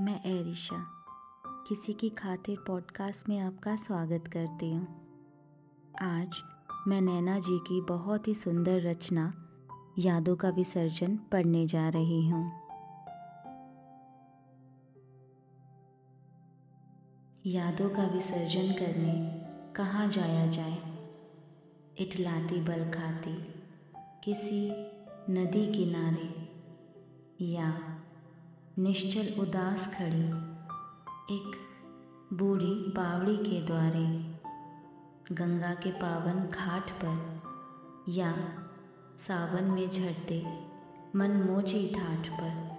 मैं एरिशा, किसी की खातिर पॉडकास्ट में आपका स्वागत करती हूँ। आज मैं नैना जी की बहुत ही सुंदर रचना, यादों का विसर्जन पढ़ने जा रही हूँ। यादों का विसर्जन करने कहाँ जाया जाए? इटलाती बल खाती, किसी नदी किनारे या निश्चल उदास खड़ी। एक बूढ़ी बावड़ी के द्वारे गंगा के पावन घाट पर या सावन में झरते मनमोजी ठाठ पर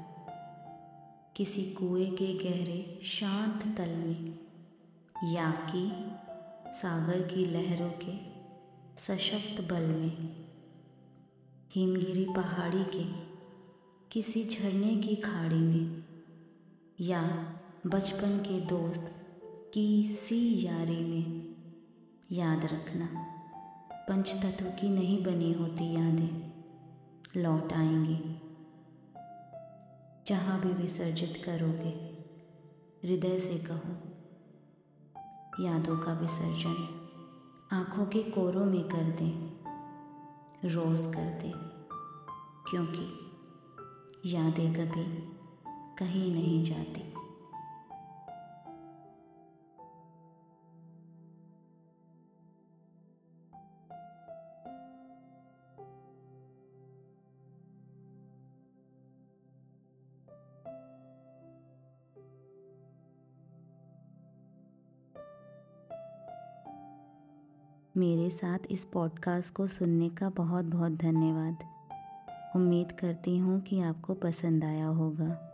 किसी कुएँ के गहरे शांत तल में या कि सागर की लहरों के सशक्त बल में। हिमगिरी पहाड़ी के किसी झरने की खाड़ी में, या बचपन के दोस्त की सी यारी में याद रखना। पंचतत्व की नहीं बनी होती यादें लौट आएँगी। जहाँ भी विसर्जित करोगे, हृदय से कहो, यादों का विसर्जन। आँखों के कोरों में कर दें, रोज़ कर दें, क्योंकि यादें कभी कहीं नहीं जाती। मेरे साथ इस पॉडकास्ट को सुनने का बहुत बहुत धन्यवाद। उम्मीद करती हूँ कि आपको पसंद आया होगा।